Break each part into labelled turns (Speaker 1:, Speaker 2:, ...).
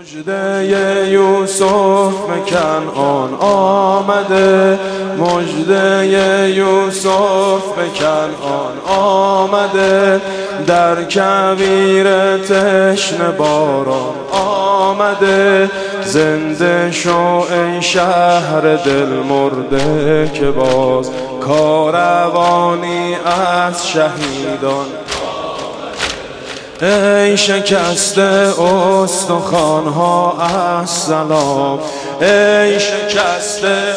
Speaker 1: مجده یوسف مکن آن آمده. مجده یوسف مکن آن آمده. در کویر تشن باران آمده. زنده شو ای شهر دل مرده که باز کاروانی از شهیدان ای شکسته ها از سلام ای شکسته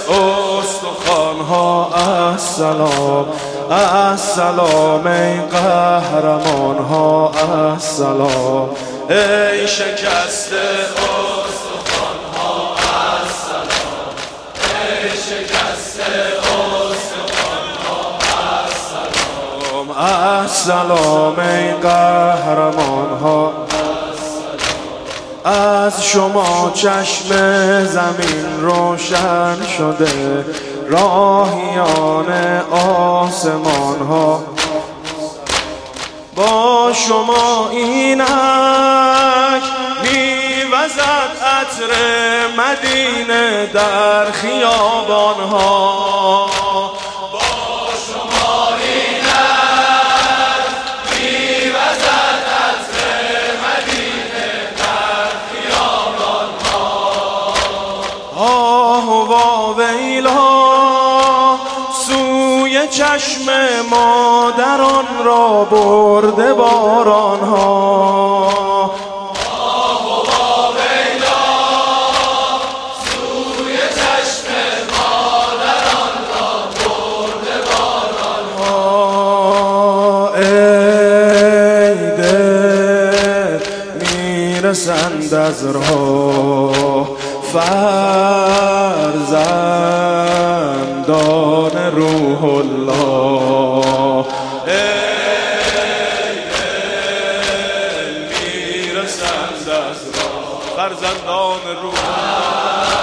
Speaker 1: ها از سلام از سلام ای قهرمان ها از سلام ای شکسته ها السلام ای قهرمان ها. از شما چشم زمین روشن شده راهیان آسمان ها. با شما اینک میوزد عطر مدینه در خیابان ها. ها
Speaker 2: سوی چشم مادران را برده باران ها
Speaker 1: از راه. فرزندان روح الله. ای دل می‌رسند از راه. فرزندان روح شد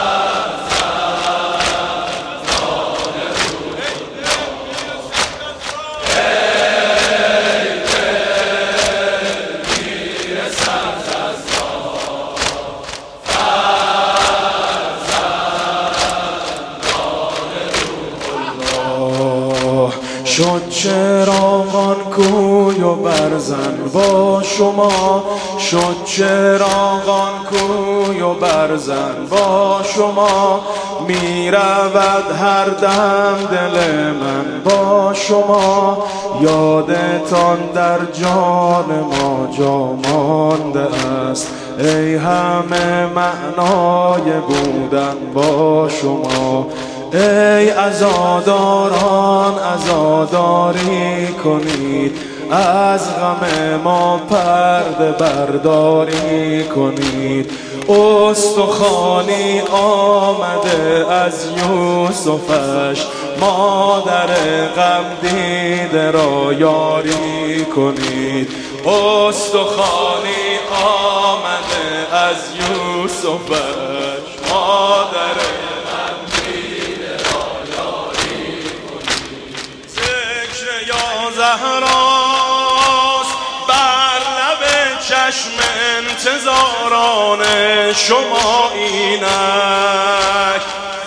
Speaker 1: چراغان کوی و برزن با شما. شد چراغان کوی و برزن با شما. می رود هر دم دل من با شما. یادتان در جان ما جا مانده است. ای همه معنای بودن با شما. ای ازاداران ازاداری کنید. از غم ما پرده برداری کنید. استخانی آمده از یوسفش. مادر غم دیده را یاری کنید. استخانی آمده از یوسفش. مادر چشم انتظاران شما اینک.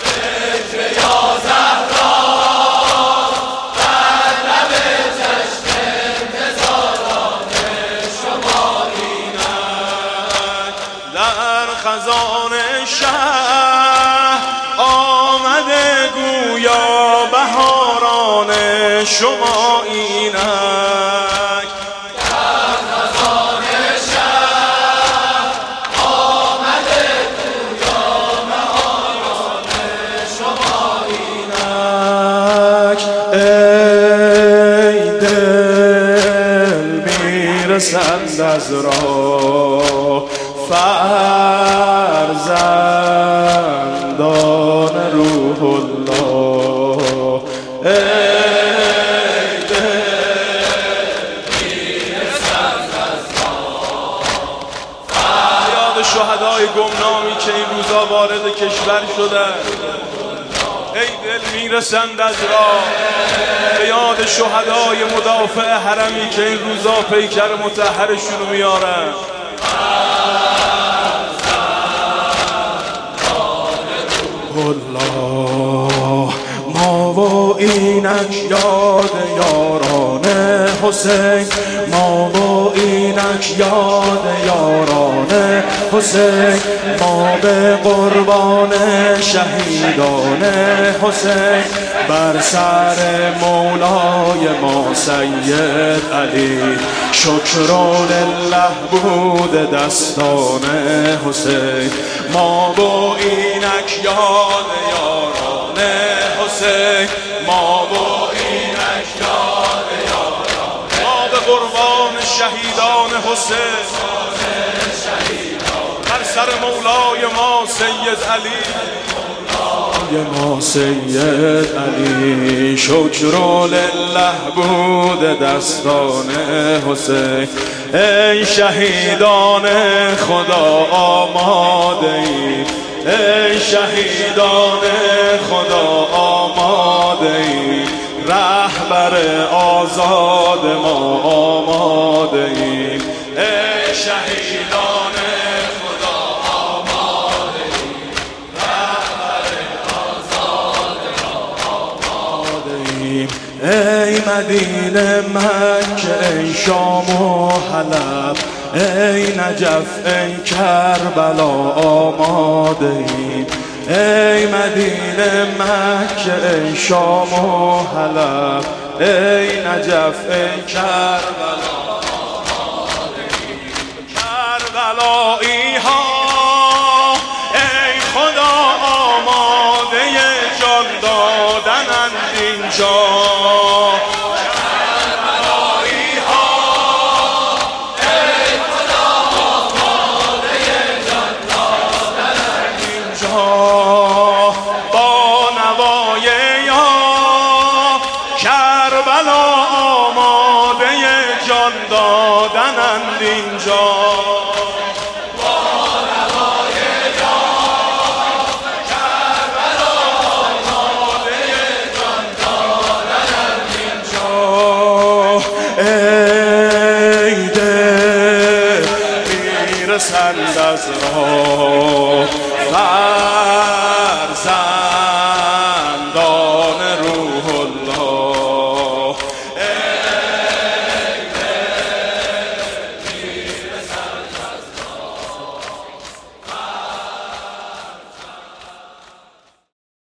Speaker 2: ذکر یا زهراست بر لب چشم شما اینک
Speaker 1: در خزان شهر آمده گویا بهاران شما می‌رسند از راه. فرزندان روح الله. شهدای گمنامی که این روزا وارد کشور شدن. ای دل می‌رسند از را به یاد شهدای مدافع حرمی که این روزا پیکر متحرشون رو میارن الله ما و اینک یاد یاران حسین ما و این اینک یاد یاران حسین ما به قربان شهیدان حسین بر سر مولای ما سید علی. شکران الله بود دستان حسین ما با اینک یاد یاران حسین ما با شهیدان حسین. بر سر مولای ما سید علی. ما سید علی. شکر لله بود دستان حسین. ای شهیدان خدا آماده ای. ای شهیدان خدا آماده ای. رهبر آزاد ما آماده ای ای شهیدان ای مدینه مکه ای شام و حلب ای نجف ای کربلا آماده ای ای مدینه مکه ای شام و حلب ای نجف ای کربلا. کربلایی ها ای خدا آماده جان دادنند اینجا. از راه.